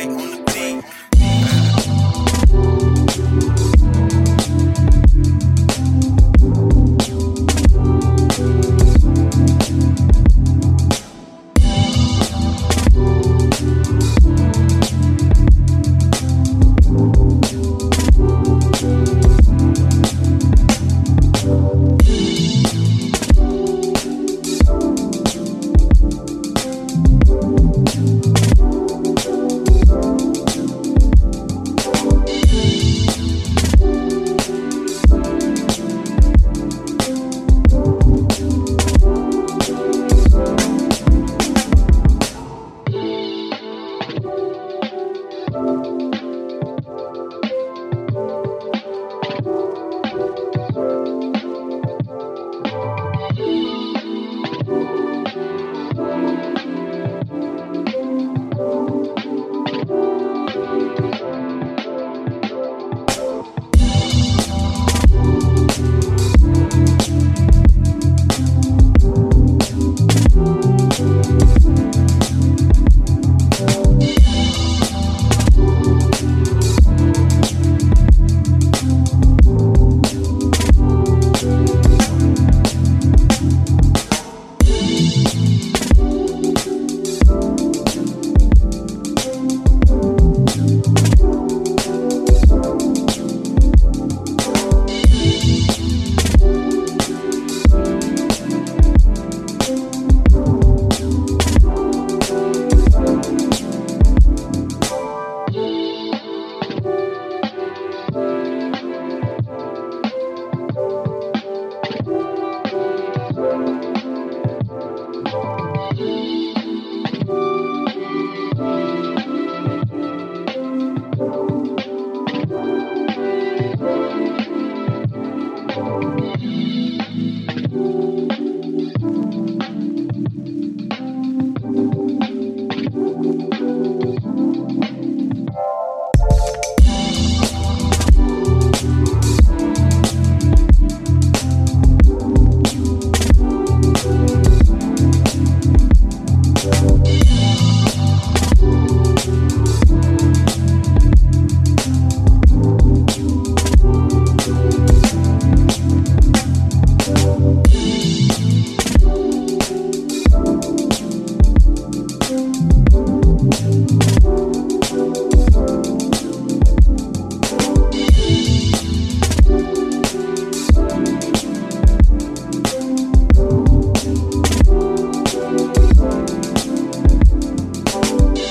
right on the beat.